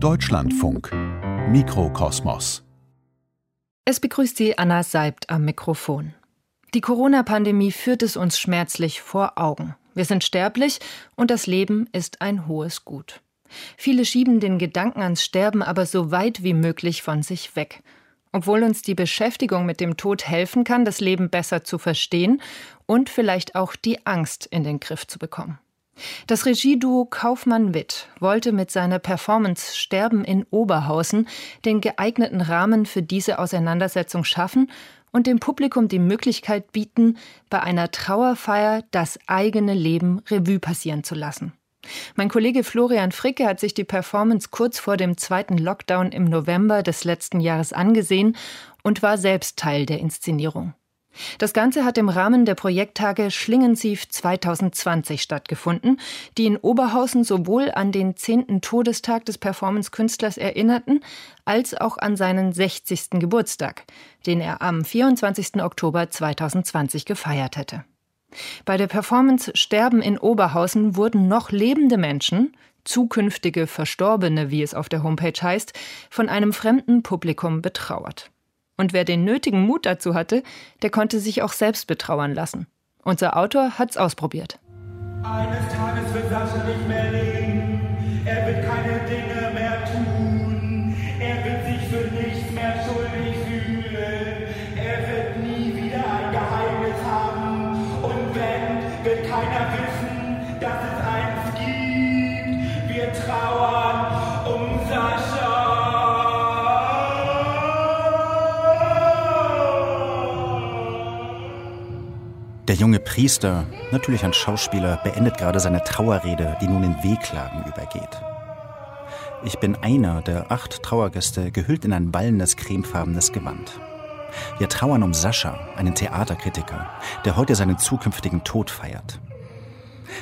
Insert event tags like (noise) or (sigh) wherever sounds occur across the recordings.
Deutschlandfunk Mikrokosmos Es begrüßt Sie Anna Seibt am Mikrofon. Die Corona-Pandemie führt es uns schmerzlich vor Augen. Wir sind sterblich und das Leben ist ein hohes Gut. Viele schieben den Gedanken ans Sterben aber so weit wie möglich von sich weg. Obwohl uns die Beschäftigung mit dem Tod helfen kann, das Leben besser zu verstehen und vielleicht auch die Angst in den Griff zu bekommen. Das Regieduo Kaufmann-Witt wollte mit seiner Performance Sterben in Oberhausen den geeigneten Rahmen für diese Auseinandersetzung schaffen und dem Publikum die Möglichkeit bieten, bei einer Trauerfeier das eigene Leben Revue passieren zu lassen. Mein Kollege Florian Fricke hat sich die Performance kurz vor dem zweiten Lockdown im November des letzten Jahres angesehen und war selbst Teil der Inszenierung. Das Ganze hat im Rahmen der Projekttage Schlingensief 2020 stattgefunden, die in Oberhausen sowohl an den 10. Todestag des Performance-Künstlers erinnerten, als auch an seinen 60. Geburtstag, den er am 24. Oktober 2020 gefeiert hätte. Bei der Performance Sterben in Oberhausen wurden noch lebende Menschen, zukünftige Verstorbene, wie es auf der Homepage heißt, von einem fremden Publikum betrauert. Und wer den nötigen Mut dazu hatte, der konnte sich auch selbst betrauern lassen. Unser Autor hat's ausprobiert. Eines Tages wird Sascha nicht mehr Priester, natürlich ein Schauspieler, beendet gerade seine Trauerrede, die nun in Wehklagen übergeht. Ich bin einer der acht Trauergäste, gehüllt in ein wallendes cremefarbenes Gewand. Wir trauern um Sascha, einen Theaterkritiker, der heute seinen zukünftigen Tod feiert.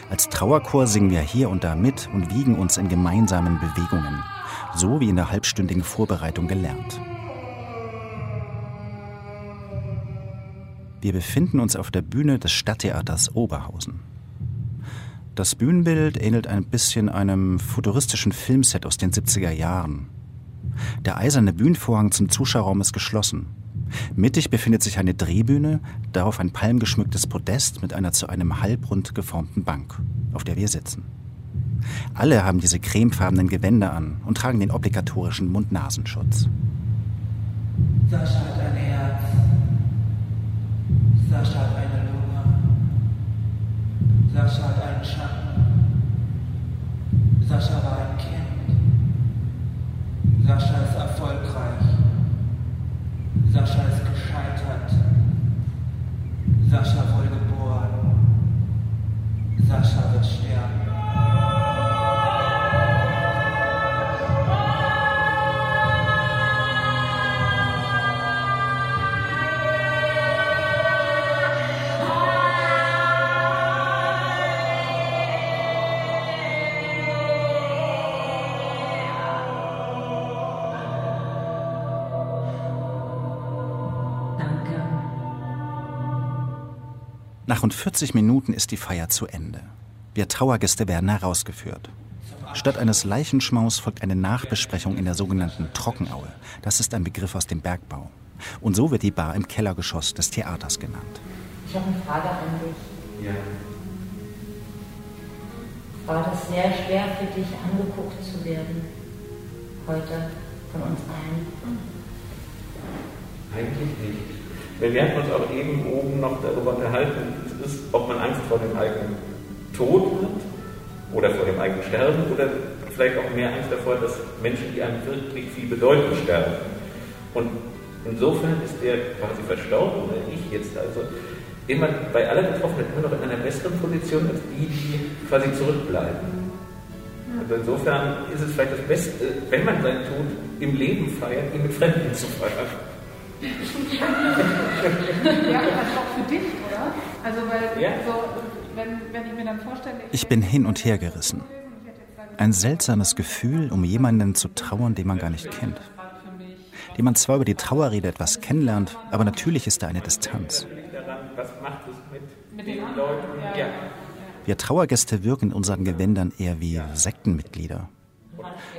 Als Trauerchor singen wir hier und da mit und wiegen uns in gemeinsamen Bewegungen, so wie in der halbstündigen Vorbereitung gelernt. Wir befinden uns auf der Bühne des Stadttheaters Oberhausen. Das Bühnenbild ähnelt ein bisschen einem futuristischen Filmset aus den 70er Jahren. Der eiserne Bühnenvorhang zum Zuschauerraum ist geschlossen. Mittig befindet sich eine Drehbühne, darauf ein palmgeschmücktes Podest mit einer zu einem halbrund geformten Bank, auf der wir sitzen. Alle haben diese cremefarbenen Gewänder an und tragen den obligatorischen Mund-Nasenschutz. Sascha Herz. Sascha hat eine Lunge. Sascha hat einen Schatten. Sascha war ein Kind. Sascha ist erfolgreich. Sascha ist gescheitert. Sascha wurde geboren. Sascha wird sterben. Nach rund 40 Minuten ist die Feier zu Ende. Wir Trauergäste werden herausgeführt. Statt eines Leichenschmaus folgt eine Nachbesprechung in der sogenannten Trockenaue. Das ist ein Begriff aus dem Bergbau. Und so wird die Bar im Kellergeschoss des Theaters genannt. Ich habe eine Frage an dich. Ja. War das sehr schwer für dich, angeguckt zu werden? Heute von uns allen? Eigentlich nicht. Wir hatten uns auch eben oben noch darüber unterhalten, ist, ob man Angst vor dem eigenen Tod hat oder vor dem eigenen Sterben oder vielleicht auch mehr Angst davor, dass Menschen, die einem wirklich viel bedeuten, sterben. Und insofern ist der quasi verstorben, oder ich jetzt also, immer bei allen Betroffenen immer noch in einer besseren Position als die, die quasi zurückbleiben. Also insofern ist es vielleicht das Beste, wenn man seinen Tod im Leben feiert, ihn mit Fremden zu feiern. Ja, also auch für dich, oder? Also, weil, Ja. so, wenn, wenn ich mir dann vorstelle. Ich bin hin und her gerissen. Ein seltsames Gefühl, um jemanden zu trauern, den man gar nicht kennt. Den man zwar über die Trauerrede etwas kennenlernt, aber natürlich ist da eine Distanz. Daran, was macht es mit, Mit den den anderen? Leuten? Ja, Ja. ja. Wir Trauergäste wirken in unseren Gewändern eher wie Sektenmitglieder.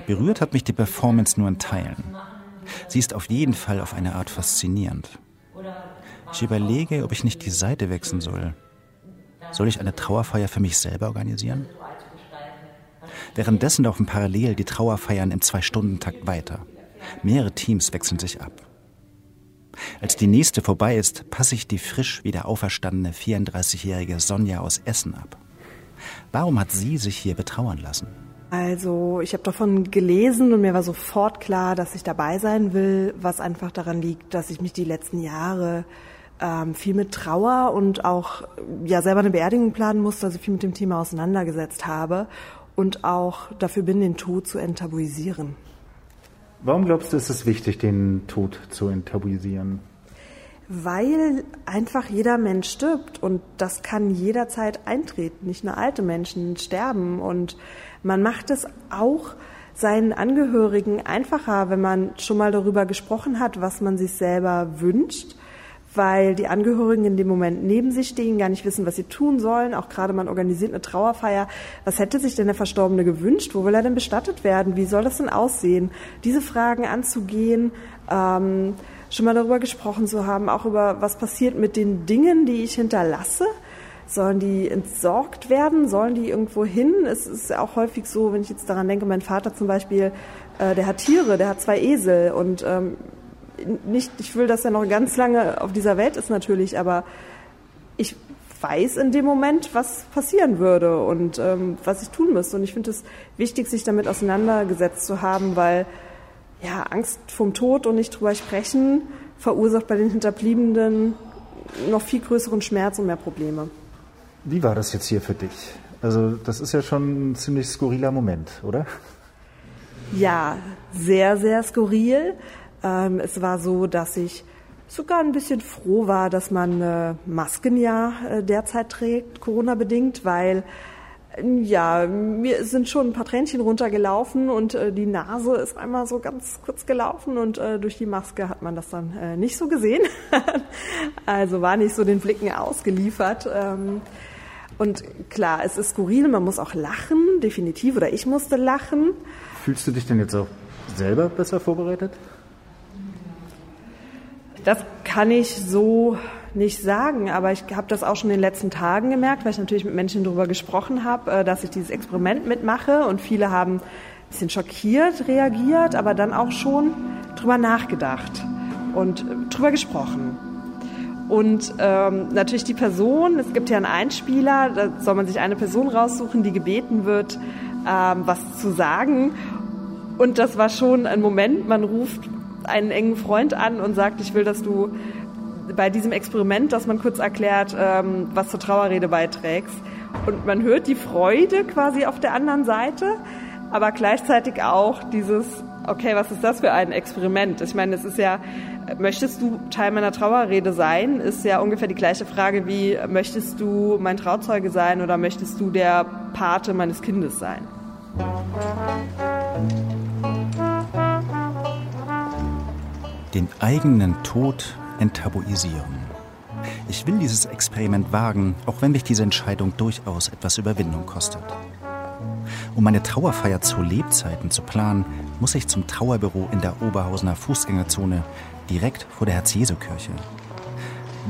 Berührt hat mich die Performance nur in Teilen. Sie ist auf jeden Fall auf eine Art faszinierend. Ich überlege, ob ich nicht die Seite wechseln soll. Soll ich eine Trauerfeier für mich selber organisieren? Währenddessen laufen parallel die Trauerfeiern im Zwei-Stunden-Takt weiter. Mehrere Teams wechseln sich ab. Als die nächste vorbei ist, passe ich die frisch wieder auferstandene 34-jährige Sonja aus Essen ab. Warum hat sie sich hier betrauern lassen? Also ich habe davon gelesen und mir war sofort klar, dass ich dabei sein will, was einfach daran liegt, dass ich mich die letzten Jahre ähm, viel mit Trauer und auch ja selber eine Beerdigung planen musste, also viel mit dem Thema auseinandergesetzt habe und auch dafür bin, den Tod zu enttabuisieren. Warum glaubst du, ist es wichtig, den Tod zu enttabuisieren? Weil einfach jeder Mensch stirbt und das kann jederzeit eintreten. Nicht nur alte Menschen sterben und man macht es auch seinen Angehörigen einfacher, wenn man schon mal darüber gesprochen hat, was man sich selber wünscht weil die Angehörigen in dem Moment neben sich stehen, gar nicht wissen, was sie tun sollen. Auch gerade man organisiert eine Trauerfeier. Was hätte sich denn der Verstorbene gewünscht? Wo will er denn bestattet werden? Wie soll das denn aussehen? Diese Fragen anzugehen, ähm, schon mal darüber gesprochen zu haben, auch über was passiert mit den Dingen, die ich hinterlasse. Sollen die entsorgt werden? Sollen die irgendwo hin? Es ist auch häufig so, wenn ich jetzt daran denke, mein Vater zum Beispiel, äh, der hat Tiere, der hat zwei Esel und ähm, nicht, ich will, dass er noch ganz lange auf dieser Welt ist natürlich, aber ich weiß in dem Moment, was passieren würde und ähm, was ich tun müsste. Und ich finde es wichtig, sich damit auseinandergesetzt zu haben, weil ja, Angst vom Tod und nicht drüber sprechen verursacht bei den Hinterbliebenen noch viel größeren Schmerz und mehr Probleme. Wie war das jetzt hier für dich? Also das ist ja schon ein ziemlich skurriler Moment, oder? Ja, sehr, sehr skurril. Ähm, es war so, dass ich sogar ein bisschen froh war, dass man äh, Masken ja äh, derzeit trägt, Corona-bedingt, weil äh, ja, mir sind schon ein paar Tränchen runtergelaufen und äh, die Nase ist einmal so ganz kurz gelaufen und äh, durch die Maske hat man das dann äh, nicht so gesehen. (laughs) also war nicht so den Blicken ausgeliefert. Ähm, und klar, es ist skurril, man muss auch lachen, definitiv, oder ich musste lachen. Fühlst du dich denn jetzt auch selber besser vorbereitet? Das kann ich so nicht sagen, aber ich habe das auch schon in den letzten Tagen gemerkt, weil ich natürlich mit Menschen darüber gesprochen habe, äh, dass ich dieses Experiment mitmache und viele haben ein bisschen schockiert reagiert, aber dann auch schon drüber nachgedacht und äh, drüber gesprochen. Und ähm, natürlich die Person, es gibt ja einen Einspieler, da soll man sich eine Person raussuchen, die gebeten wird, ähm, was zu sagen. Und das war schon ein Moment, man ruft einen engen Freund an und sagt, ich will, dass du bei diesem Experiment, dass man kurz erklärt, ähm, was zur Trauerrede beiträgst. Und man hört die Freude quasi auf der anderen Seite, aber gleichzeitig auch dieses, okay, was ist das für ein Experiment? Ich meine, es ist ja, möchtest du Teil meiner Trauerrede sein? Ist ja ungefähr die gleiche Frage wie, möchtest du mein Trauzeuge sein oder möchtest du der Pate meines Kindes sein? den eigenen Tod enttabuisieren. Ich will dieses Experiment wagen, auch wenn mich diese Entscheidung durchaus etwas Überwindung kostet. Um meine Trauerfeier zu Lebzeiten zu planen, muss ich zum Trauerbüro in der Oberhausener Fußgängerzone direkt vor der Herz-Jesu-Kirche.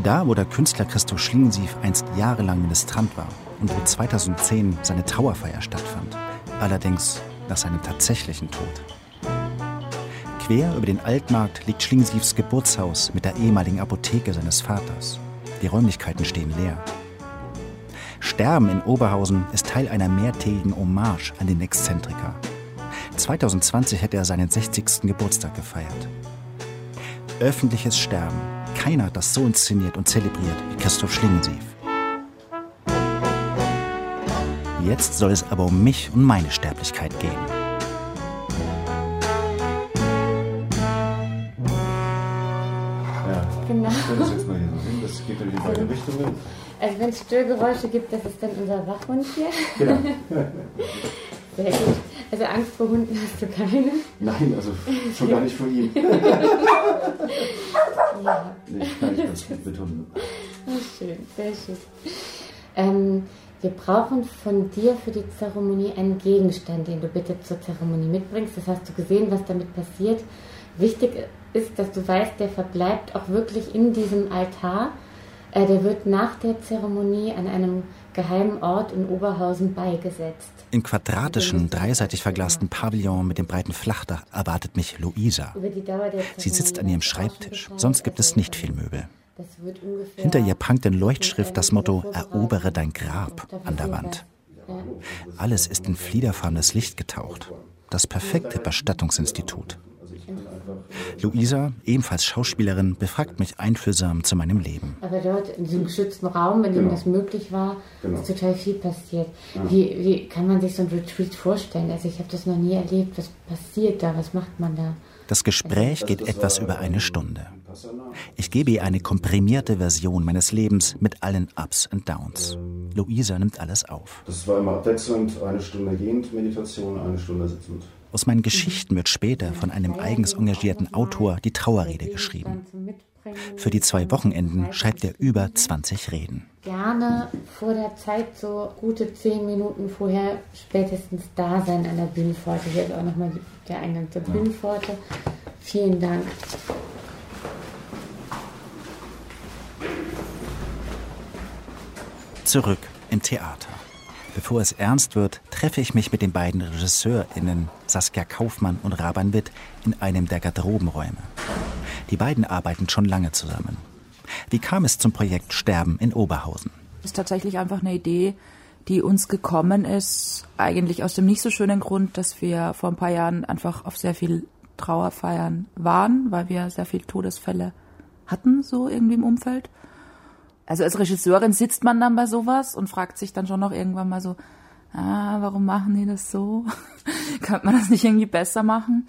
Da, wo der Künstler Christoph Schlingensief einst jahrelang Ministrant war und wo 2010 seine Trauerfeier stattfand, allerdings nach seinem tatsächlichen Tod. Quer über den Altmarkt liegt Schlingensiefs Geburtshaus mit der ehemaligen Apotheke seines Vaters. Die Räumlichkeiten stehen leer. Sterben in Oberhausen ist Teil einer mehrtägigen Hommage an den Exzentriker. 2020 hätte er seinen 60. Geburtstag gefeiert. Öffentliches Sterben. Keiner hat das so inszeniert und zelebriert wie Christoph Schlingensief. Jetzt soll es aber um mich und meine Sterblichkeit gehen. Geht in die beiden Richtungen. Also wenn es Störgeräusche gibt, das ist dann unser Wachhund hier. Genau. (laughs) Sehr gut. Also Angst vor Hunden hast du keine? Nein, also schon gar nicht vor ihm. (laughs) ja. Nee, kann ich ganz gut mit Hunden. Oh, schön, sehr schön. Ähm, wir brauchen von dir für die Zeremonie einen Gegenstand, den du bitte zur Zeremonie mitbringst. Das hast du gesehen, was damit passiert. Wichtig ist, dass du weißt, der verbleibt auch wirklich in diesem Altar. Äh, der wird nach der Zeremonie an einem geheimen Ort in Oberhausen beigesetzt. Im quadratischen, dreiseitig verglasten Pavillon mit dem breiten Flachdach erwartet mich Luisa. Sie sitzt an ihrem Schreibtisch, sonst gibt es nicht viel Möbel. Hinter ihr prangt in Leuchtschrift das Motto Erobere dein Grab an der Wand. Alles ist in fliederfarbenes Licht getaucht. Das perfekte Bestattungsinstitut. Luisa, ebenfalls Schauspielerin, befragt mich einfühlsam zu meinem Leben. Aber dort in diesem geschützten Raum, in dem genau. das möglich war, genau. ist total viel passiert. Ja. Wie, wie kann man sich so ein Retreat vorstellen? Also ich habe das noch nie erlebt. Was passiert da? Was macht man da? Das Gespräch geht etwas über eine Stunde. Ich gebe ihr eine komprimierte Version meines Lebens mit allen Ups und Downs. Luisa nimmt alles auf. Das war immer abwechselnd, eine Stunde gehend Meditation, eine Stunde sitzend. Aus meinen Geschichten wird später von einem eigens engagierten Autor die Trauerrede geschrieben. Für die zwei Wochenenden schreibt er über 20 Reden. Gerne vor der Zeit so gute zehn Minuten vorher spätestens da sein an der Bühnenpforte. Hier ist auch nochmal der Eingang zur Bühnenpforte. Vielen Dank. Zurück im Theater. Bevor es ernst wird, treffe ich mich mit den beiden RegisseurInnen Saskia Kaufmann und Raban Witt in einem der Garderobenräume. Die beiden arbeiten schon lange zusammen. Wie kam es zum Projekt Sterben in Oberhausen? Das ist tatsächlich einfach eine Idee, die uns gekommen ist, eigentlich aus dem nicht so schönen Grund, dass wir vor ein paar Jahren einfach auf sehr viel Trauerfeiern waren, weil wir sehr viele Todesfälle hatten, so irgendwie im Umfeld. Also als Regisseurin sitzt man dann bei sowas und fragt sich dann schon noch irgendwann mal so, ah, warum machen die das so? (laughs) Könnte man das nicht irgendwie besser machen?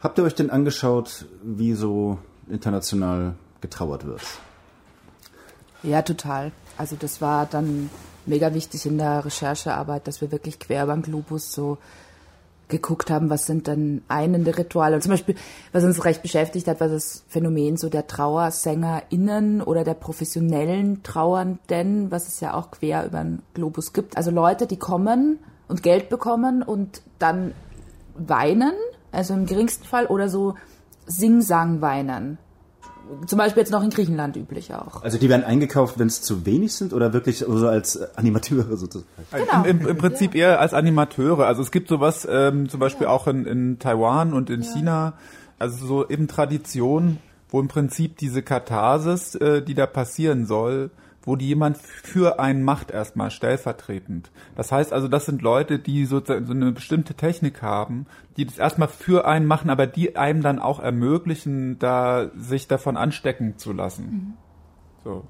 Habt ihr euch denn angeschaut, wie so international getrauert wird? Ja, total. Also das war dann mega wichtig in der Recherchearbeit, dass wir wirklich quer über den Globus so geguckt haben, was sind denn einende Rituale. Und zum Beispiel, was uns recht beschäftigt hat, war das Phänomen so der TrauersängerInnen oder der professionellen Trauernden, was es ja auch quer über den Globus gibt. Also Leute, die kommen und Geld bekommen und dann weinen, also im geringsten Fall, oder so Sing-Sang weinen zum Beispiel jetzt noch in Griechenland üblich auch. Also die werden eingekauft, wenn es zu wenig sind oder wirklich so als Animateure sozusagen? Genau. Im, Im, Prinzip eher als Animateure. Also es gibt sowas ähm, zum Beispiel ja. auch in, in Taiwan und in ja. China, also so eben Tradition, wo im Prinzip diese Katharsis, äh, die da passieren soll, wo die jemand für einen macht erstmal stellvertretend. Das heißt also, das sind Leute, die sozusagen so eine bestimmte Technik haben, die das erstmal für einen machen, aber die einem dann auch ermöglichen, da sich davon anstecken zu lassen. Mhm. So.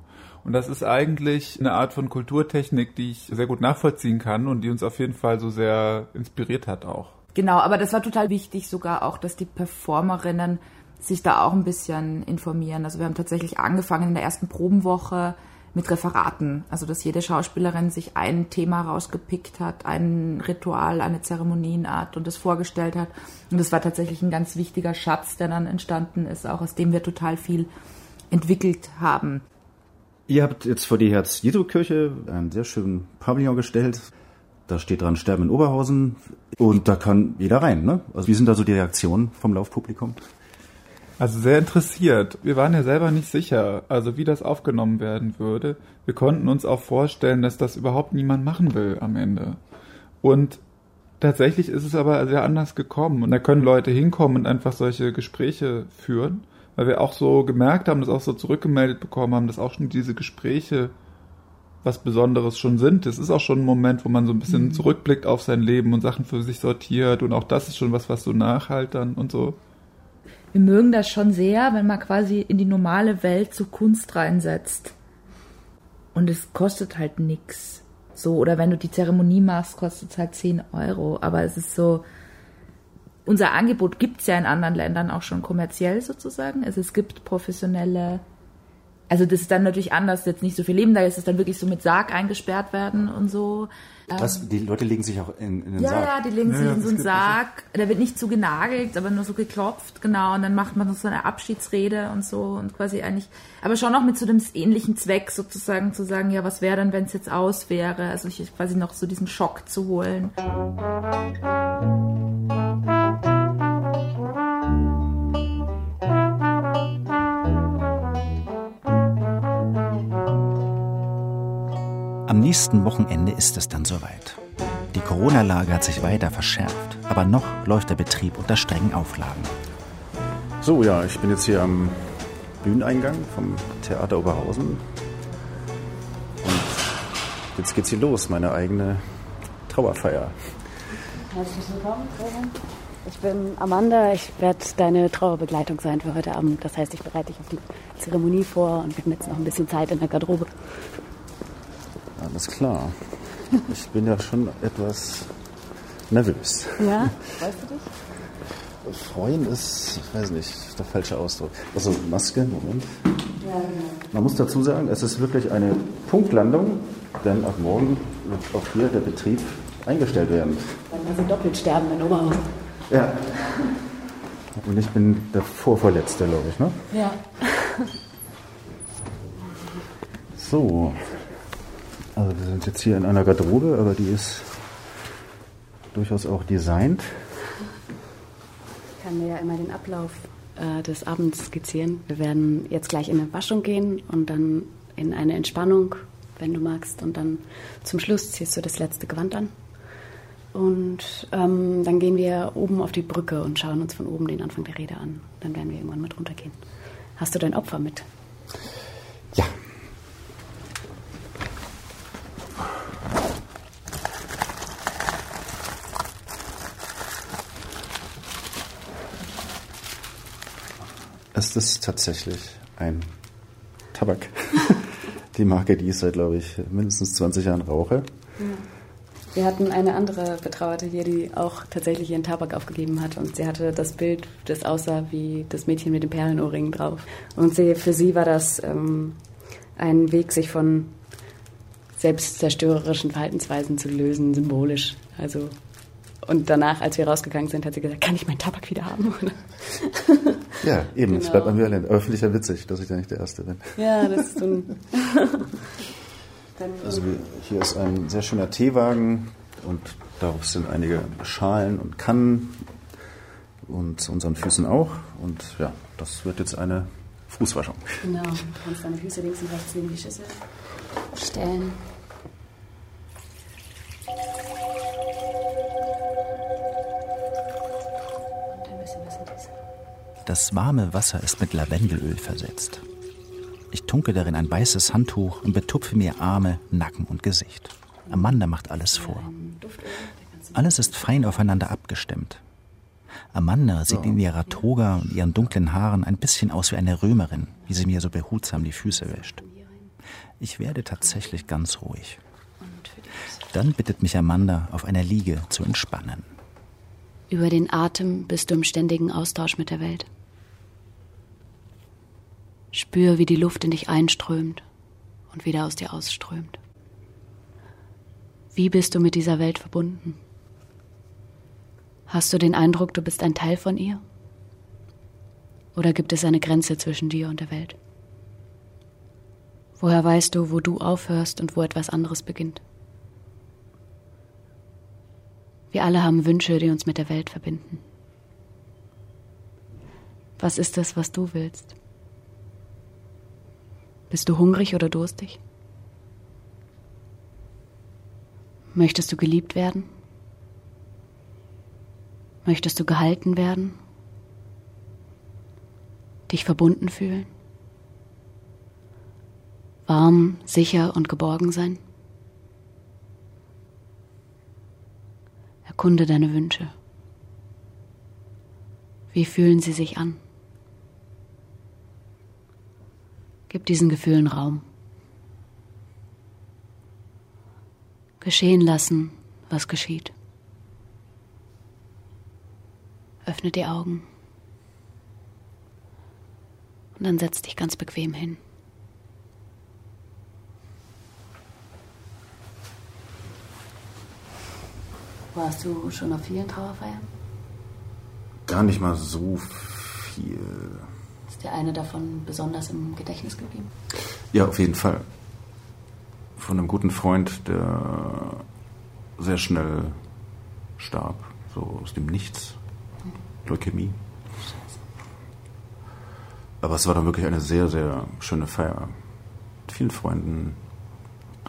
Und das ist eigentlich eine Art von Kulturtechnik, die ich sehr gut nachvollziehen kann und die uns auf jeden Fall so sehr inspiriert hat auch. Genau, aber das war total wichtig sogar auch, dass die Performerinnen sich da auch ein bisschen informieren. Also wir haben tatsächlich angefangen in der ersten Probenwoche mit Referaten. Also dass jede Schauspielerin sich ein Thema rausgepickt hat, ein Ritual, eine Zeremonienart und das vorgestellt hat. Und das war tatsächlich ein ganz wichtiger Schatz, der dann entstanden ist, auch aus dem wir total viel entwickelt haben. Ihr habt jetzt vor die Herz-Jesu-Kirche einen sehr schönen Pavillon gestellt. Da steht dran Sterben in Oberhausen und da kann jeder rein. Ne? Also wie sind da so die Reaktionen vom Laufpublikum? Also sehr interessiert. Wir waren ja selber nicht sicher, also wie das aufgenommen werden würde. Wir konnten uns auch vorstellen, dass das überhaupt niemand machen will am Ende. Und tatsächlich ist es aber sehr anders gekommen. Und da können Leute hinkommen und einfach solche Gespräche führen, weil wir auch so gemerkt haben, das auch so zurückgemeldet bekommen haben, dass auch schon diese Gespräche was Besonderes schon sind. Es ist auch schon ein Moment, wo man so ein bisschen mhm. zurückblickt auf sein Leben und Sachen für sich sortiert und auch das ist schon was, was so nachhalt dann und so wir mögen das schon sehr, wenn man quasi in die normale Welt so Kunst reinsetzt. Und es kostet halt nix. So, oder wenn du die Zeremonie machst, kostet es halt 10 Euro. Aber es ist so, unser Angebot gibt es ja in anderen Ländern auch schon kommerziell sozusagen. Also es gibt professionelle Also das ist dann natürlich anders, jetzt nicht so viel Leben, da ist es dann wirklich so mit Sarg eingesperrt werden und so. Was, die Leute legen sich auch in, in den ja, Sarg. Ja, die legen ja, sich ja, in so einen Sarg. Der wird nicht zu genagelt, aber nur so geklopft, genau. Und dann macht man so eine Abschiedsrede und so und quasi eigentlich, aber schon noch mit so einem ähnlichen Zweck sozusagen zu sagen, ja, was wäre dann, wenn es jetzt aus wäre? Also ich quasi noch so diesen Schock zu holen. Am nächsten Wochenende ist es dann soweit. Die Corona-Lage hat sich weiter verschärft, aber noch läuft der Betrieb unter strengen Auflagen. So, ja, ich bin jetzt hier am Bühneneingang vom Theater Oberhausen. Und jetzt geht's hier los, meine eigene Trauerfeier. Herzlich willkommen, Ich bin Amanda, ich werde deine Trauerbegleitung sein für heute Abend. Das heißt, ich bereite dich auf die Zeremonie vor und wir haben jetzt noch ein bisschen Zeit in der Garderobe. Alles klar. Ich bin ja schon etwas nervös. Ja, (laughs) freust du dich? Freuen ist, ich weiß nicht, der falsche Ausdruck. Also Maske, Moment. Ja, genau. Man muss dazu sagen, es ist wirklich eine Punktlandung, denn ab morgen wird auch hier der Betrieb eingestellt werden. Dann also doppelt sterben in Oberhausen. Ja. Und ich bin der Vorvorletzte, glaube ich, ne? Ja. So. Also wir sind jetzt hier in einer Garderobe, aber die ist durchaus auch designt. Ich kann mir ja immer den Ablauf äh, des Abends skizzieren. Wir werden jetzt gleich in eine Waschung gehen und dann in eine Entspannung, wenn du magst. Und dann zum Schluss ziehst du das letzte Gewand an. Und ähm, dann gehen wir oben auf die Brücke und schauen uns von oben den Anfang der Rede an. Dann werden wir irgendwann mit runtergehen. Hast du dein Opfer mit? Es ist tatsächlich ein Tabak. (laughs) die Marke, die ich seit, glaube ich, mindestens 20 Jahren rauche. Ja. Wir hatten eine andere Betrauerte hier, die auch tatsächlich ihren Tabak aufgegeben hat. Und sie hatte das Bild, das aussah wie das Mädchen mit dem Perlenohrring drauf. Und sie, für sie war das ähm, ein Weg, sich von selbstzerstörerischen Verhaltensweisen zu lösen, symbolisch. Also und danach, als wir rausgegangen sind, hat sie gesagt, kann ich meinen Tabak wieder haben? (laughs) (laughs) ja, eben, es Genau. bleibt ambivalent. Aber finde ich ja witzig, dass ich da nicht der Erste bin. Ja, das ist so ein. (laughs) Also hier ist ein sehr schöner Teewagen und darauf sind einige Schalen und Kannen und zu unseren Füßen auch. Und ja, das wird jetzt eine Fußwaschung. genau, du kannst deine Füße links und rechts neben die Schüssel stellen. Das warme Wasser ist mit Lavendelöl versetzt. Ich tunke darin ein weißes Handtuch und betupfe mir Arme, Nacken und Gesicht. Amanda macht alles vor. Alles ist fein aufeinander abgestimmt. Amanda sieht in ihrer Toga und ihren dunklen Haaren ein bisschen aus wie eine Römerin, wie sie mir so behutsam die Füße wäscht. Ich werde tatsächlich ganz ruhig. Dann bittet mich Amanda, auf einer Liege zu entspannen. Über den Atem bist du im ständigen Austausch mit der Welt. Spür, wie die Luft in dich einströmt und wieder aus dir ausströmt. Wie bist du mit dieser Welt verbunden? Hast du den Eindruck, du bist ein Teil von ihr? Oder gibt es eine Grenze zwischen dir und der Welt? Woher weißt du, wo du aufhörst und wo etwas anderes beginnt? Wir alle haben Wünsche, die uns mit der Welt verbinden. Was ist es, was du willst? Bist du hungrig oder durstig? Möchtest du geliebt werden? Möchtest du gehalten werden? Dich verbunden fühlen? Warm, sicher und geborgen sein? Erkunde deine Wünsche. Wie fühlen sie sich an? Gib diesen Gefühlen Raum. Geschehen lassen, was geschieht. Öffne die Augen. Und dann setz dich ganz bequem hin. Warst du schon auf vielen Trauerfeiern? Gar nicht mal so viel. Ist dir eine davon besonders im Gedächtnis geblieben? Ja, auf jeden Fall. Von einem guten Freund, der sehr schnell starb, so aus dem Nichts. Leukämie. Aber es war dann wirklich eine sehr, sehr schöne Feier. Mit vielen Freunden.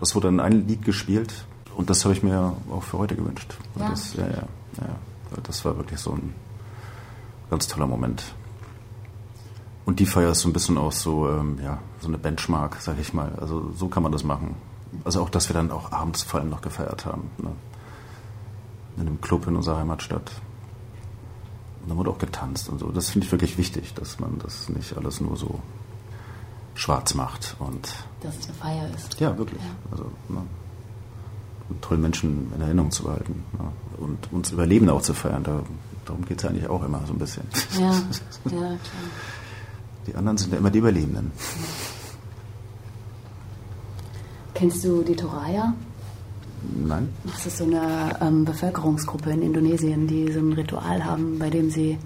Es wurde dann ein Lied gespielt und das habe ich mir auch für heute gewünscht. Ja. Das, ja, ja, ja. Das war wirklich so ein ganz toller Moment. Und die Feier ist so ein bisschen auch so, ähm, ja, so eine Benchmark, sag ich mal. Also so kann man das machen. Also auch, dass wir dann auch abends vor allem noch gefeiert haben. Ne? In einem Club in unserer Heimatstadt. Und dann wurde auch getanzt und so. Das finde ich wirklich wichtig, dass man das nicht alles nur so schwarz macht und Dass es eine Feier ist. ja, wirklich. Also, ne, tollen Menschen in Erinnerung zu behalten ne, und uns Überleben auch zu feiern. Da, darum geht es eigentlich auch immer so ein bisschen. Ja, ja, (laughs) klar. Die anderen sind ja immer die Überlebenden. Kennst du die Toraya? Nein? Das ist so eine ähm, Bevölkerungsgruppe in Indonesien, die so ein Ritual haben, bei dem sie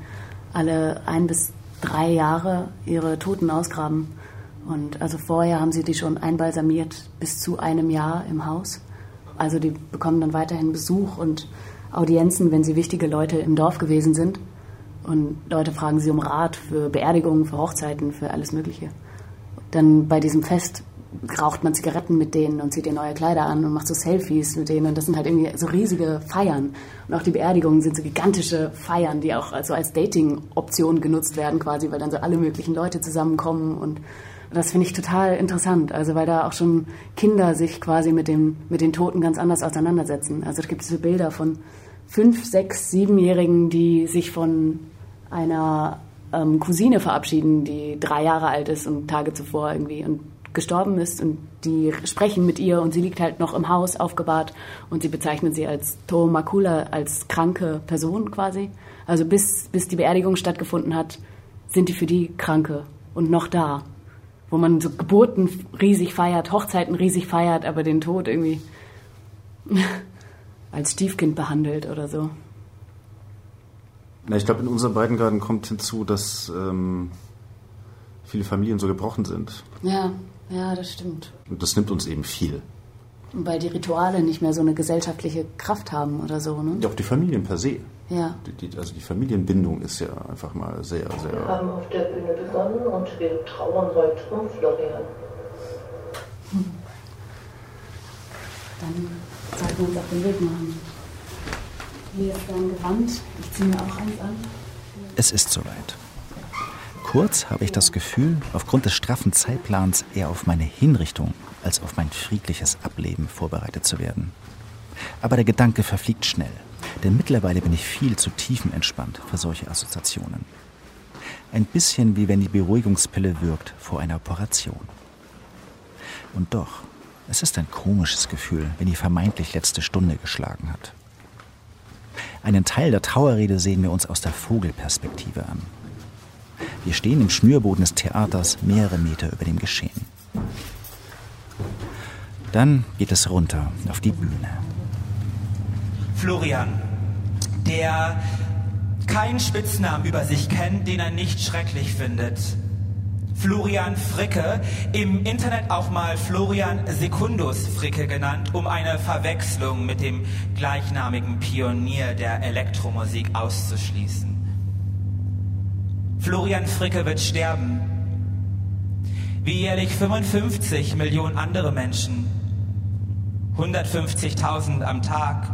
alle ein bis drei Jahre ihre Toten ausgraben. Und also vorher haben sie die schon einbalsamiert bis zu einem Jahr im Haus. Also die bekommen dann weiterhin Besuch und Audienzen, wenn sie wichtige Leute im Dorf gewesen sind. Und Leute fragen sie um Rat für Beerdigungen, für Hochzeiten, für alles Mögliche. Dann bei diesem Fest raucht man Zigaretten mit denen und zieht ihr neue Kleider an und macht so Selfies mit denen. Und das sind halt irgendwie so riesige Feiern. Und auch die Beerdigungen sind so gigantische Feiern, die auch also als Dating-Option genutzt werden quasi, weil dann so alle möglichen Leute zusammenkommen. Und das finde ich total interessant. Also weil da auch schon Kinder sich quasi mit, dem, mit den Toten ganz anders auseinandersetzen. Also es gibt diese Bilder von fünf, sechs, siebenjährigen, die sich von einer ähm, Cousine verabschieden, die drei Jahre alt ist und Tage zuvor irgendwie und gestorben ist und die sprechen mit ihr und sie liegt halt noch im Haus aufgebahrt und sie bezeichnen sie als Tomakula, als kranke Person quasi. Also bis, bis die Beerdigung stattgefunden hat, sind die für die Kranke und noch da. Wo man so Geburten riesig feiert, Hochzeiten riesig feiert, aber den Tod irgendwie (laughs) als Stiefkind behandelt oder so. Na, ich glaube, in unseren Breitengraden kommt hinzu, dass ähm, viele Familien so gebrochen sind. Ja, ja, das stimmt. Und das nimmt uns eben viel. Weil die Rituale nicht mehr so eine gesellschaftliche Kraft haben oder so, ne? Ja, auch die Familien per se. Ja. Die, die, also die Familienbindung ist ja einfach mal sehr, Wir sehr. haben auf der Bühne begonnen und wir trauern heute um Florian. Dann sollten wir uns auf den Weg machen. Hier ist dein Gewand. Ich ziehe mir auch eins an. Es ist soweit. Kurz habe ich das Gefühl, aufgrund des straffen Zeitplans eher auf meine Hinrichtung als auf mein friedliches Ableben vorbereitet zu werden. Aber der Gedanke verfliegt schnell, denn mittlerweile bin ich viel zu tiefenentspannt für solche Assoziationen. Ein bisschen wie wenn die Beruhigungspille wirkt vor einer Operation. Und doch, es ist ein komisches Gefühl, wenn die vermeintlich letzte Stunde geschlagen hat. Einen Teil der Trauerrede sehen wir uns aus der Vogelperspektive an. Wir stehen im Schnürboden des Theaters mehrere Meter über dem Geschehen. Dann geht es runter auf die Bühne. Florian, der keinen Spitznamen über sich kennt, den er nicht schrecklich findet. Florian Fricke, im Internet auch mal Florian Secundus Fricke genannt, um eine Verwechslung mit dem gleichnamigen Pionier der Elektromusik auszuschließen. Florian Fricke wird sterben. Wie jährlich 55 Millionen andere Menschen. 150.000 am Tag.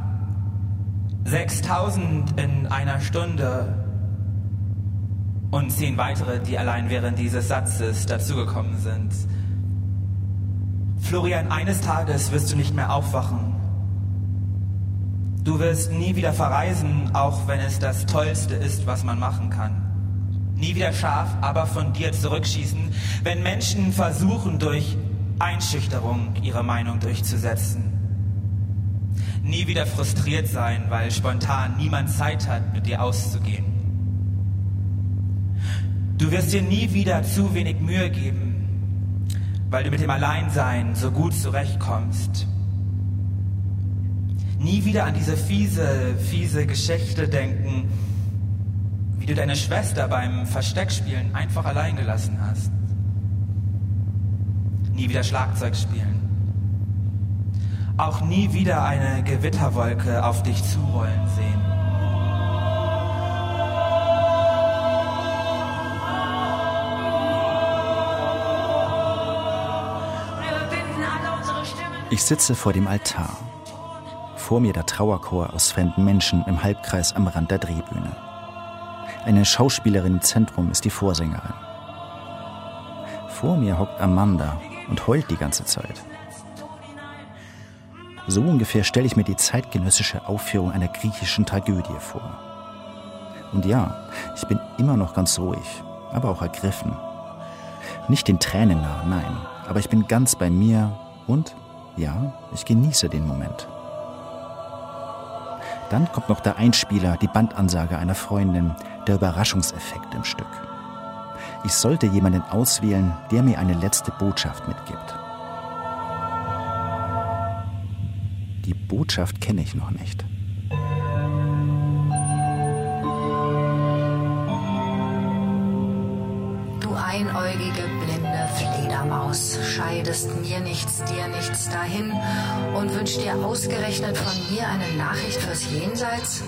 6.000 in einer Stunde. Und zehn weitere, die allein während dieses Satzes dazugekommen sind. Florian, eines Tages wirst du nicht mehr aufwachen. Du wirst nie wieder verreisen, auch wenn es das Tollste ist, was man machen kann. Nie wieder scharf, aber von dir zurückschießen, wenn Menschen versuchen, durch Einschüchterung ihre Meinung durchzusetzen. Nie wieder frustriert sein, weil spontan niemand Zeit hat, mit dir auszugehen. Du wirst dir nie wieder zu wenig Mühe geben, weil du mit dem Alleinsein so gut zurechtkommst. Nie wieder an diese fiese, fiese Geschichte denken, wie du deine Schwester beim Versteckspielen einfach allein gelassen hast. Nie wieder Schlagzeug spielen. Auch nie wieder eine Gewitterwolke auf dich zurollen sehen. Ich sitze vor dem Altar. Vor mir der Trauerchor aus fremden Menschen im Halbkreis am Rand der Drehbühne. Eine Schauspielerin im Zentrum ist die Vorsängerin. Vor mir hockt Amanda und heult die ganze Zeit. So ungefähr stelle ich mir die zeitgenössische Aufführung einer griechischen Tragödie vor. Und ja, ich bin immer noch ganz ruhig, aber auch ergriffen. Nicht den Tränen nah, nein, aber ich bin ganz bei mir und ja, ich genieße den Moment. Dann kommt noch der Einspieler, die Bandansage einer Freundin, der Überraschungseffekt im Stück. Ich sollte jemanden auswählen, der mir eine letzte Botschaft mitgibt. Die Botschaft kenne ich noch nicht. Du einäugige blinde Fledermaus, scheidest mir nichts, dir nichts dahin und wünschst dir ausgerechnet von mir eine Nachricht fürs Jenseits?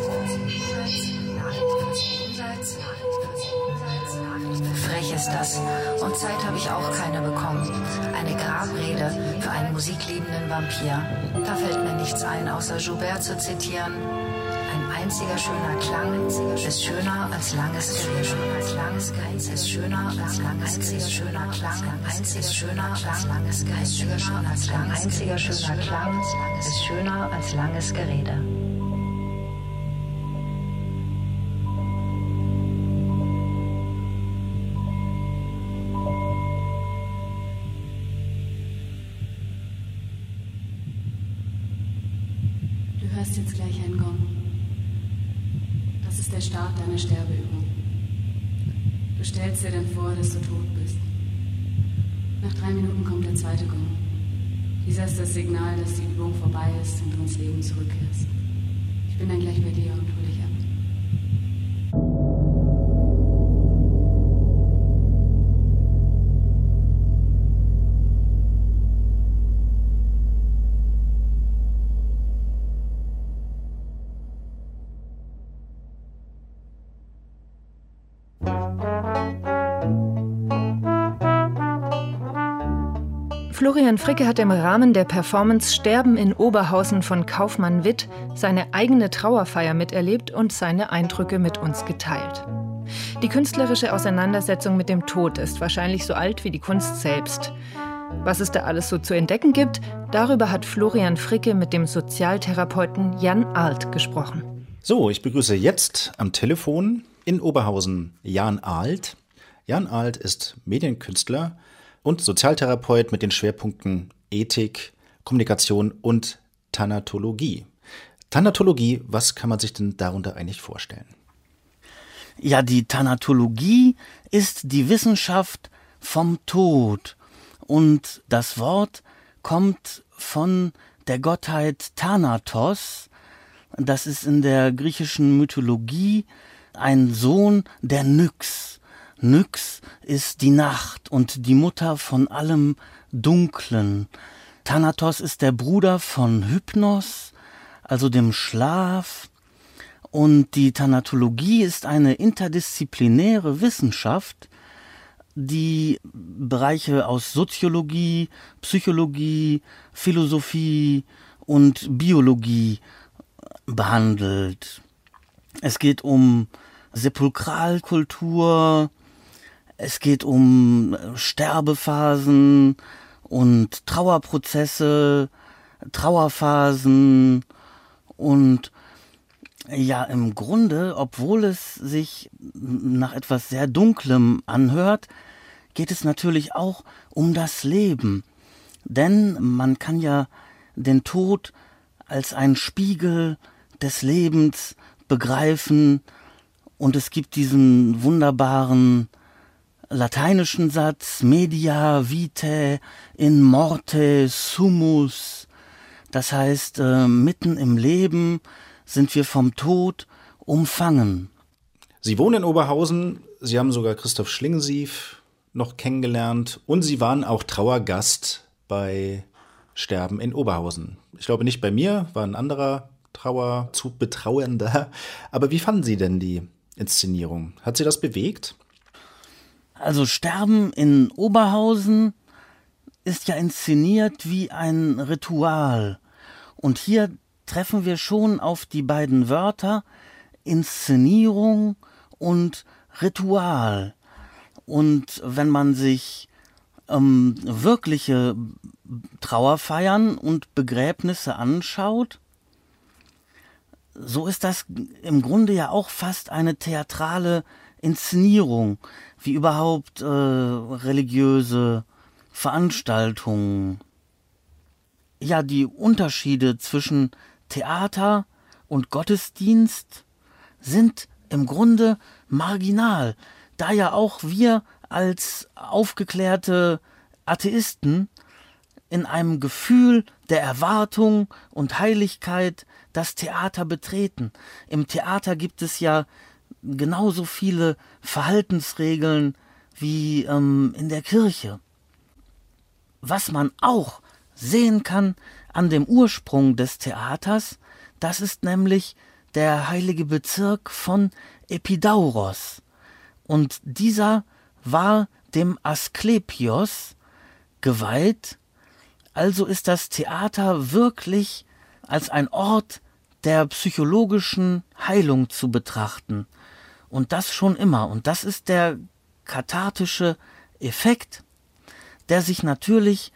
Frech ist das. Und Zeit habe ich auch keine bekommen. Eine Grabrede für einen musikliebenden Vampir. Da fällt mir nichts ein, außer Joubert zu zitieren. Ein einziger schöner Klang ist schöner als langes Gerede. Ist schöner als langes Gerede. schöner Klang. Ist schöner als langes Gerede. Ein einziger schöner Klang ist schöner als langes Gerede. Signal, dass die Übung vorbei ist und du ins Leben zurückkehrst. Ich bin dann gleich bei dir und hol Florian Fricke hat im Rahmen der Performance Sterben in Oberhausen von Kaufmann Witt seine eigene Trauerfeier miterlebt und seine Eindrücke mit uns geteilt. Die künstlerische Auseinandersetzung mit dem Tod ist wahrscheinlich so alt wie die Kunst selbst. Was es da alles so zu entdecken gibt, darüber hat Florian Fricke mit dem Sozialtherapeuten Jan Alt gesprochen. So, ich begrüße jetzt am Telefon in Oberhausen Jan Alt. Jan Alt ist Medienkünstler und Sozialtherapeut mit den Schwerpunkten Ethik, Kommunikation und Thanatologie. Thanatologie, was kann man sich denn darunter eigentlich vorstellen? Ja, die Thanatologie ist die Wissenschaft vom Tod. Und das Wort kommt von der Gottheit Thanatos. Das ist in der griechischen Mythologie ein Sohn der Nyx. Nyx ist die Nacht und die Mutter von allem Dunklen. Thanatos ist der Bruder von Hypnos, also dem Schlaf. Und die Thanatologie ist eine interdisziplinäre Wissenschaft, die Bereiche aus Soziologie, Psychologie, Philosophie und Biologie behandelt. Es geht um Sepulkralkultur, es geht um Sterbephasen und Trauerprozesse, Trauerphasen und ja, im Grunde, obwohl es sich nach etwas sehr Dunklem anhört, geht es natürlich auch um das Leben. Denn man kann ja den Tod als einen Spiegel des Lebens begreifen und es gibt diesen wunderbaren lateinischen Satz Media vitae in morte sumus. Das heißt, äh, mitten im Leben sind wir vom Tod umfangen. Sie wohnen in Oberhausen, Sie haben sogar Christoph Schlingensief noch kennengelernt und Sie waren auch Trauergast bei Sterben in Oberhausen. Ich glaube nicht bei mir, war ein anderer Trauer zu betrauernder. Aber wie fanden Sie denn die Inszenierung? Hat Sie das bewegt? Also Sterben in Oberhausen ist ja inszeniert wie ein Ritual. Und hier treffen wir schon auf die beiden Wörter Inszenierung und Ritual. Und wenn man sich ähm, wirkliche Trauerfeiern und Begräbnisse anschaut, so ist das im Grunde ja auch fast eine theatrale Inszenierung, wie überhaupt äh, religiöse Veranstaltungen. Ja, die Unterschiede zwischen Theater und Gottesdienst sind im Grunde marginal, da ja auch wir als aufgeklärte Atheisten in einem Gefühl der Erwartung und Heiligkeit das Theater betreten. Im Theater gibt es ja genauso viele Verhaltensregeln wie ähm, in der Kirche. Was man auch sehen kann an dem Ursprung des Theaters, das ist nämlich der heilige Bezirk von Epidauros. Und dieser war dem Asklepios geweiht, also ist das Theater wirklich als ein Ort der psychologischen Heilung zu betrachten. Und das schon immer. Und das ist der kathartische Effekt, der sich natürlich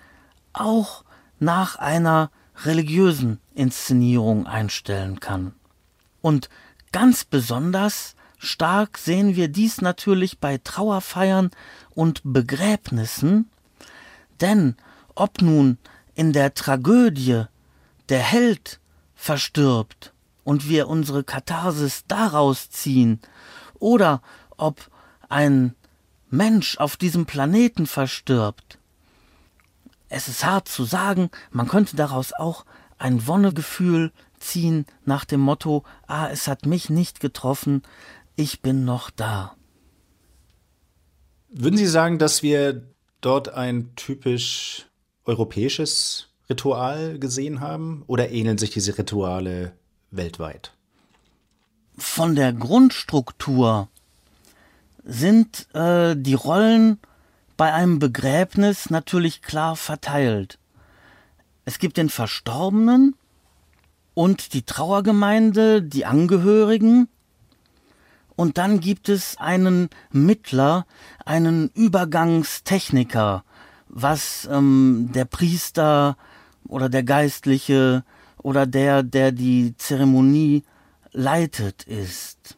auch nach einer religiösen Inszenierung einstellen kann. Und ganz besonders stark sehen wir dies natürlich bei Trauerfeiern und Begräbnissen, denn ob nun in der Tragödie der Held verstirbt und wir unsere Katharsis daraus ziehen, oder ob ein Mensch auf diesem Planeten verstirbt. Es ist hart zu sagen, man könnte daraus auch ein Wonnegefühl ziehen nach dem Motto, ah, es hat mich nicht getroffen, ich bin noch da. Würden Sie sagen, dass wir dort ein typisch europäisches Ritual gesehen haben oder ähneln sich diese Rituale weltweit? Von der Grundstruktur sind äh, die Rollen bei einem Begräbnis natürlich klar verteilt. Es gibt den Verstorbenen und die Trauergemeinde, die Angehörigen, und dann gibt es einen Mittler, einen Übergangstechniker, was ähm, der Priester oder der Geistliche oder der, der die Zeremonie leitet, ist.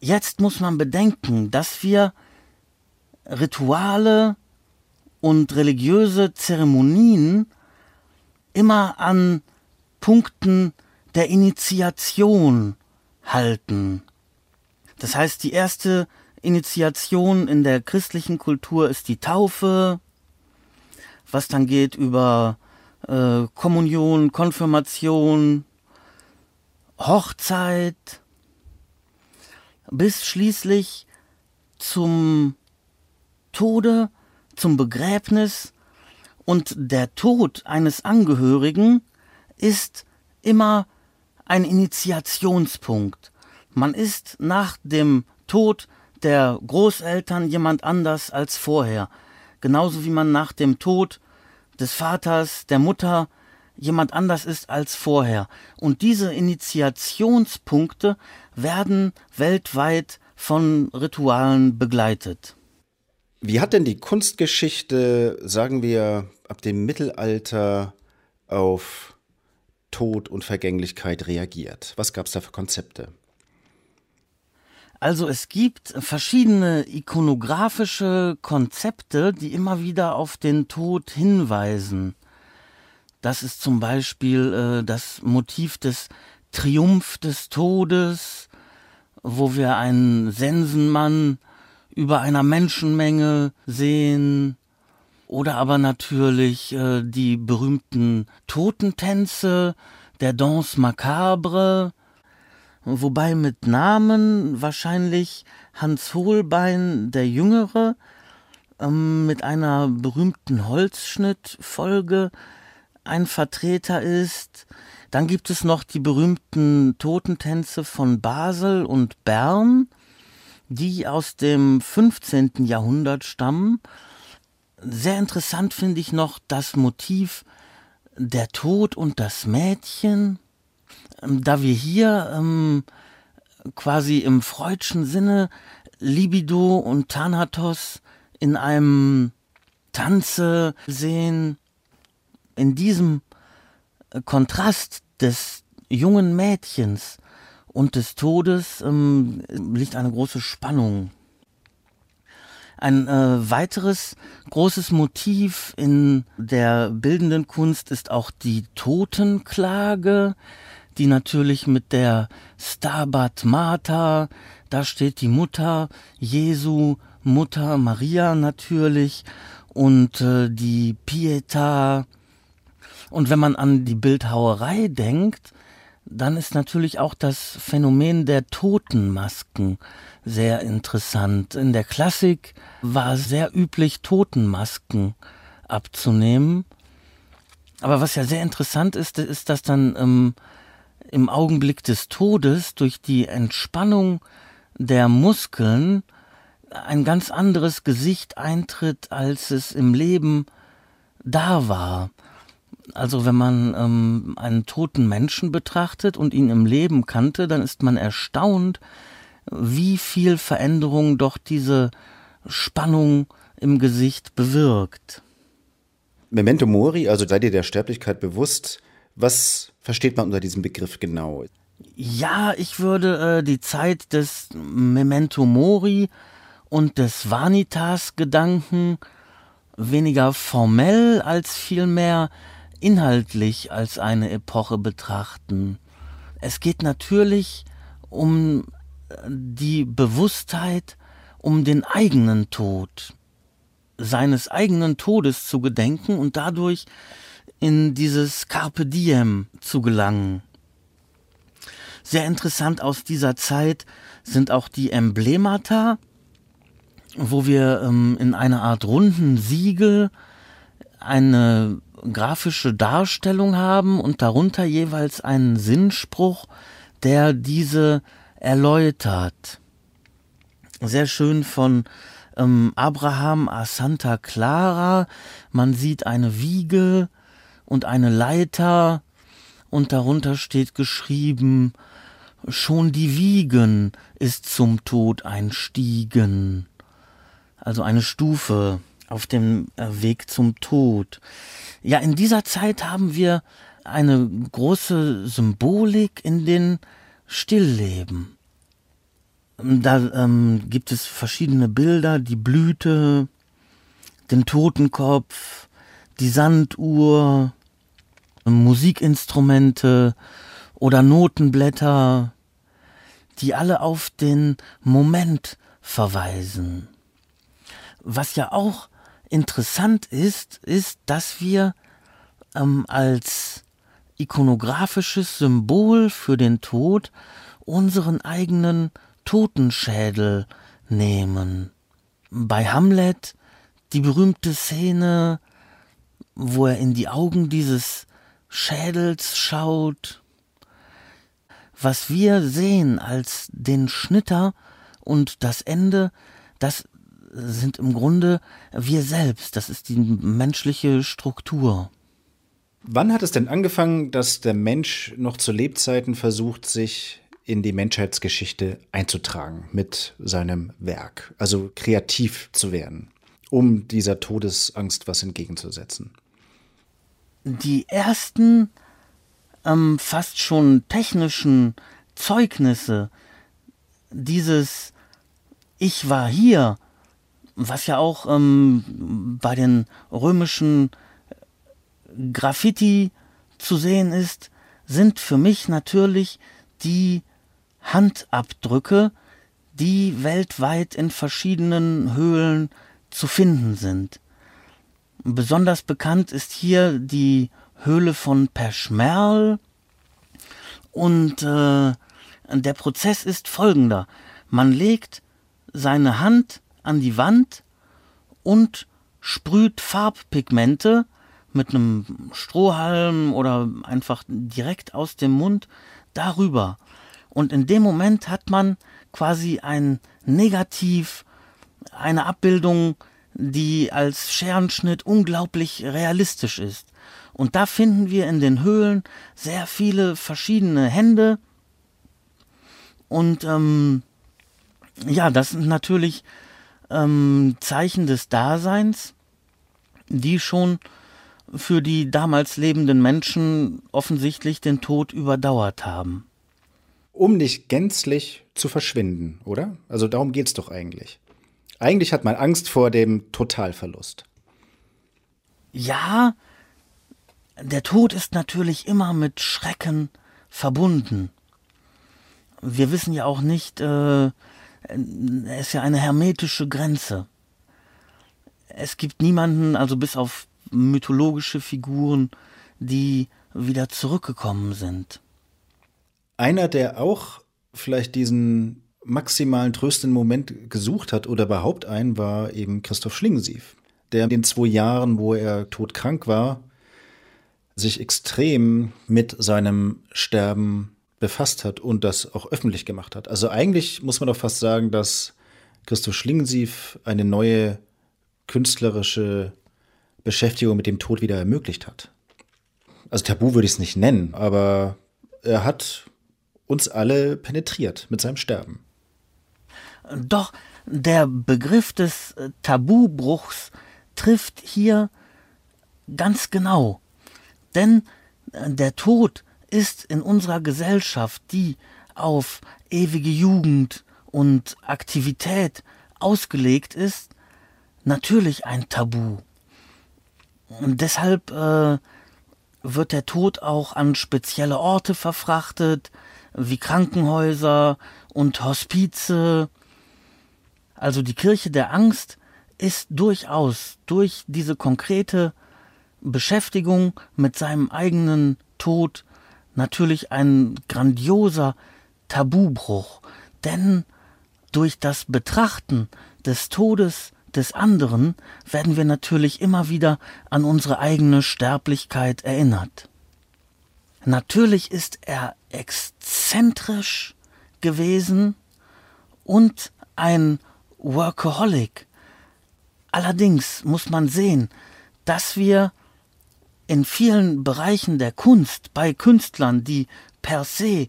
Jetzt muss man bedenken, dass wir Rituale und religiöse Zeremonien immer an Punkten der Initiation halten. Das heißt, die erste Initiation in der christlichen Kultur ist die Taufe, was dann geht über äh, Kommunion, Konfirmation, Hochzeit, bis schließlich zum Tode, zum Begräbnis und der Tod eines Angehörigen ist immer ein Initiationspunkt. Man ist nach dem Tod der Großeltern jemand anders als vorher. Genauso wie man nach dem Tod des Vaters, der Mutter jemand anders ist als vorher. Und diese Initiationspunkte werden weltweit von Ritualen begleitet. Wie hat denn die Kunstgeschichte, sagen wir, ab dem Mittelalter auf Tod und Vergänglichkeit reagiert? Was gab es da für Konzepte? Also es gibt verschiedene ikonografische Konzepte, die immer wieder auf den Tod hinweisen. Das ist zum Beispiel äh, das Motiv des Triumph des Todes, wo wir einen Sensenmann über einer Menschenmenge sehen. Oder aber natürlich äh, die berühmten Totentänze, der Danse Macabre, wobei mit Namen wahrscheinlich Hans Hohlbein der Jüngere ähm, mit einer berühmten Holzschnittfolge ein Vertreter ist. Dann gibt es noch die berühmten Totentänze von Basel und Bern, die aus dem 15. Jahrhundert stammen. Sehr interessant finde ich noch das Motiv der Tod und das Mädchen. Ähm, da wir hier ähm, quasi im freudschen Sinne Libido und Thanatos in einem Tanze sehen, in diesem äh, Kontrast des jungen Mädchens und des Todes ähm, liegt eine große Spannung. Ein äh, weiteres großes Motiv in der bildenden Kunst ist auch die Totenklage, die natürlich mit der Stabat Mater, da steht die Mutter Jesu, Mutter Maria natürlich und äh, die Pieta. Und wenn man an die Bildhauerei denkt, dann ist natürlich auch das Phänomen der Totenmasken sehr interessant. In der Klassik war es sehr üblich, Totenmasken abzunehmen. Aber was ja sehr interessant ist, ist, dass dann ähm, im Augenblick des Todes durch die Entspannung der Muskeln ein ganz anderes Gesicht eintritt, als es im Leben da war. Also wenn man ähm, einen toten Menschen betrachtet und ihn im Leben kannte, dann ist man erstaunt, wie viel Veränderung doch diese Spannung im Gesicht bewirkt. Memento Mori, also sei dir der Sterblichkeit bewusst. Was versteht man unter diesem Begriff genau? Ja, ich würde äh, die Zeit des Memento Mori und des Vanitas-Gedanken weniger formell als vielmehr inhaltlich als eine Epoche betrachten. Es geht natürlich um die Bewusstheit um den eigenen Tod, seines eigenen Todes zu gedenken und dadurch in dieses Carpe Diem zu gelangen. Sehr interessant aus dieser Zeit sind auch die Emblemata, wo wir ähm, in einer Art runden Siegel eine grafische Darstellung haben und darunter jeweils einen Sinnspruch, der diese erläutert. Sehr schön von ähm, Abraham a Santa Clara. Man sieht eine Wiege und eine Leiter und darunter steht geschrieben, schon die Wiegen ist zum Tod einstiegen. Also eine Stufe auf dem äh, Weg zum Tod. Ja, in dieser Zeit haben wir eine große Symbolik in den Stillleben. Da ähm, gibt es verschiedene Bilder, die Blüte, den Totenkopf, die Sanduhr, Musikinstrumente oder Notenblätter, die alle auf den Moment verweisen. Was ja auch interessant ist, ist, dass wir ähm, als ikonografisches Symbol für den Tod unseren eigenen Totenschädel nehmen. Bei Hamlet die berühmte Szene, wo er in die Augen dieses Schädels schaut. Was wir sehen als den Schnitter und das Ende, das sind im Grunde wir selbst, das ist die menschliche Struktur. Wann hat es denn angefangen, dass der Mensch noch zu Lebzeiten versucht, sich in die Menschheitsgeschichte einzutragen mit seinem Werk, also kreativ zu werden, um dieser Todesangst was entgegenzusetzen? Die ersten ähm, fast schon technischen Zeugnisse dieses Ich war hier, was ja auch ähm, bei den römischen Graffiti zu sehen ist, sind für mich natürlich die Handabdrücke, die weltweit in verschiedenen Höhlen zu finden sind. Besonders bekannt ist hier die Höhle von Peschmerl. Und äh, der Prozess ist folgender. Man legt seine Hand an die Wand und sprüht Farbpigmente mit einem Strohhalm oder einfach direkt aus dem Mund darüber. Und in dem Moment hat man quasi ein Negativ, eine Abbildung, die als Scherenschnitt unglaublich realistisch ist. Und da finden wir in den Höhlen sehr viele verschiedene Hände. Und ähm, ja, das sind natürlich ähm, Zeichen des Daseins, die schon für die damals lebenden Menschen offensichtlich den Tod überdauert haben. Um nicht gänzlich zu verschwinden, oder? Also darum geht es doch eigentlich. Eigentlich hat man Angst vor dem Totalverlust. Ja, der Tod ist natürlich immer mit Schrecken verbunden. Wir wissen ja auch nicht, äh, ist ja eine hermetische Grenze. Es gibt niemanden, also bis auf mythologische Figuren, die wieder zurückgekommen sind. Einer, der auch vielleicht diesen maximalen tröstenden Moment gesucht hat oder überhaupt einen, war eben Christoph Schlingensief, der in den zwei Jahren, wo er todkrank war, sich extrem mit seinem Sterben befasst hat und das auch öffentlich gemacht hat. Also eigentlich muss man doch fast sagen, dass Christoph Schlingensief eine neue künstlerische Beschäftigung mit dem Tod wieder ermöglicht hat. Also Tabu würde ich es nicht nennen, aber er hat uns alle penetriert mit seinem Sterben. Doch der Begriff des äh, Tabubruchs trifft hier ganz genau. Denn äh, der Tod ist in unserer Gesellschaft, die auf ewige Jugend und Aktivität ausgelegt ist, natürlich ein Tabu. Und deshalb äh, wird der Tod auch an spezielle Orte verfrachtet, wie Krankenhäuser und Hospize. Also die Kirche der Angst ist durchaus durch diese konkrete Beschäftigung mit seinem eigenen Tod natürlich ein grandioser Tabubruch, denn durch das Betrachten des Todes des anderen werden wir natürlich immer wieder an unsere eigene Sterblichkeit erinnert. Natürlich ist er exzentrisch gewesen und ein Workaholic. Allerdings muss man sehen, dass wir in vielen Bereichen der Kunst bei Künstlern, die per se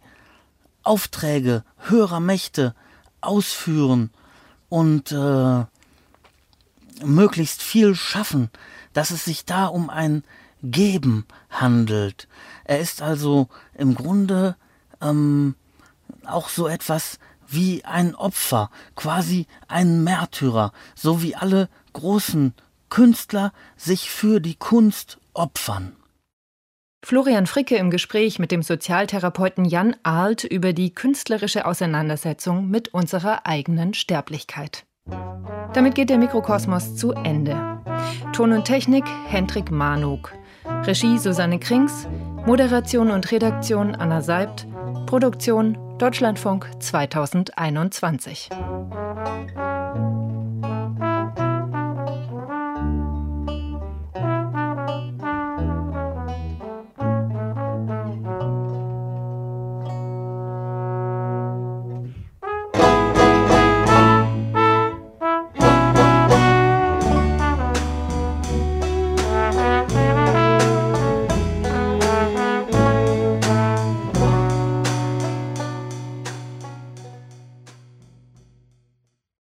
Aufträge höherer Mächte ausführen und äh, möglichst viel schaffen, dass es sich da um ein Geben handelt. Er ist also im Grunde ähm, auch so etwas wie ein Opfer, quasi ein Märtyrer, so wie alle großen Künstler sich für die Kunst opfern. Florian Fricke im Gespräch mit dem Sozialtherapeuten Jan Arlt über die künstlerische Auseinandersetzung mit unserer eigenen Sterblichkeit. Damit geht der Mikrokosmos zu Ende. Ton und Technik Hendrik Manuk. Regie Susanne Krings. Moderation und Redaktion Anna Seibt. Produktion Deutschlandfunk 2021.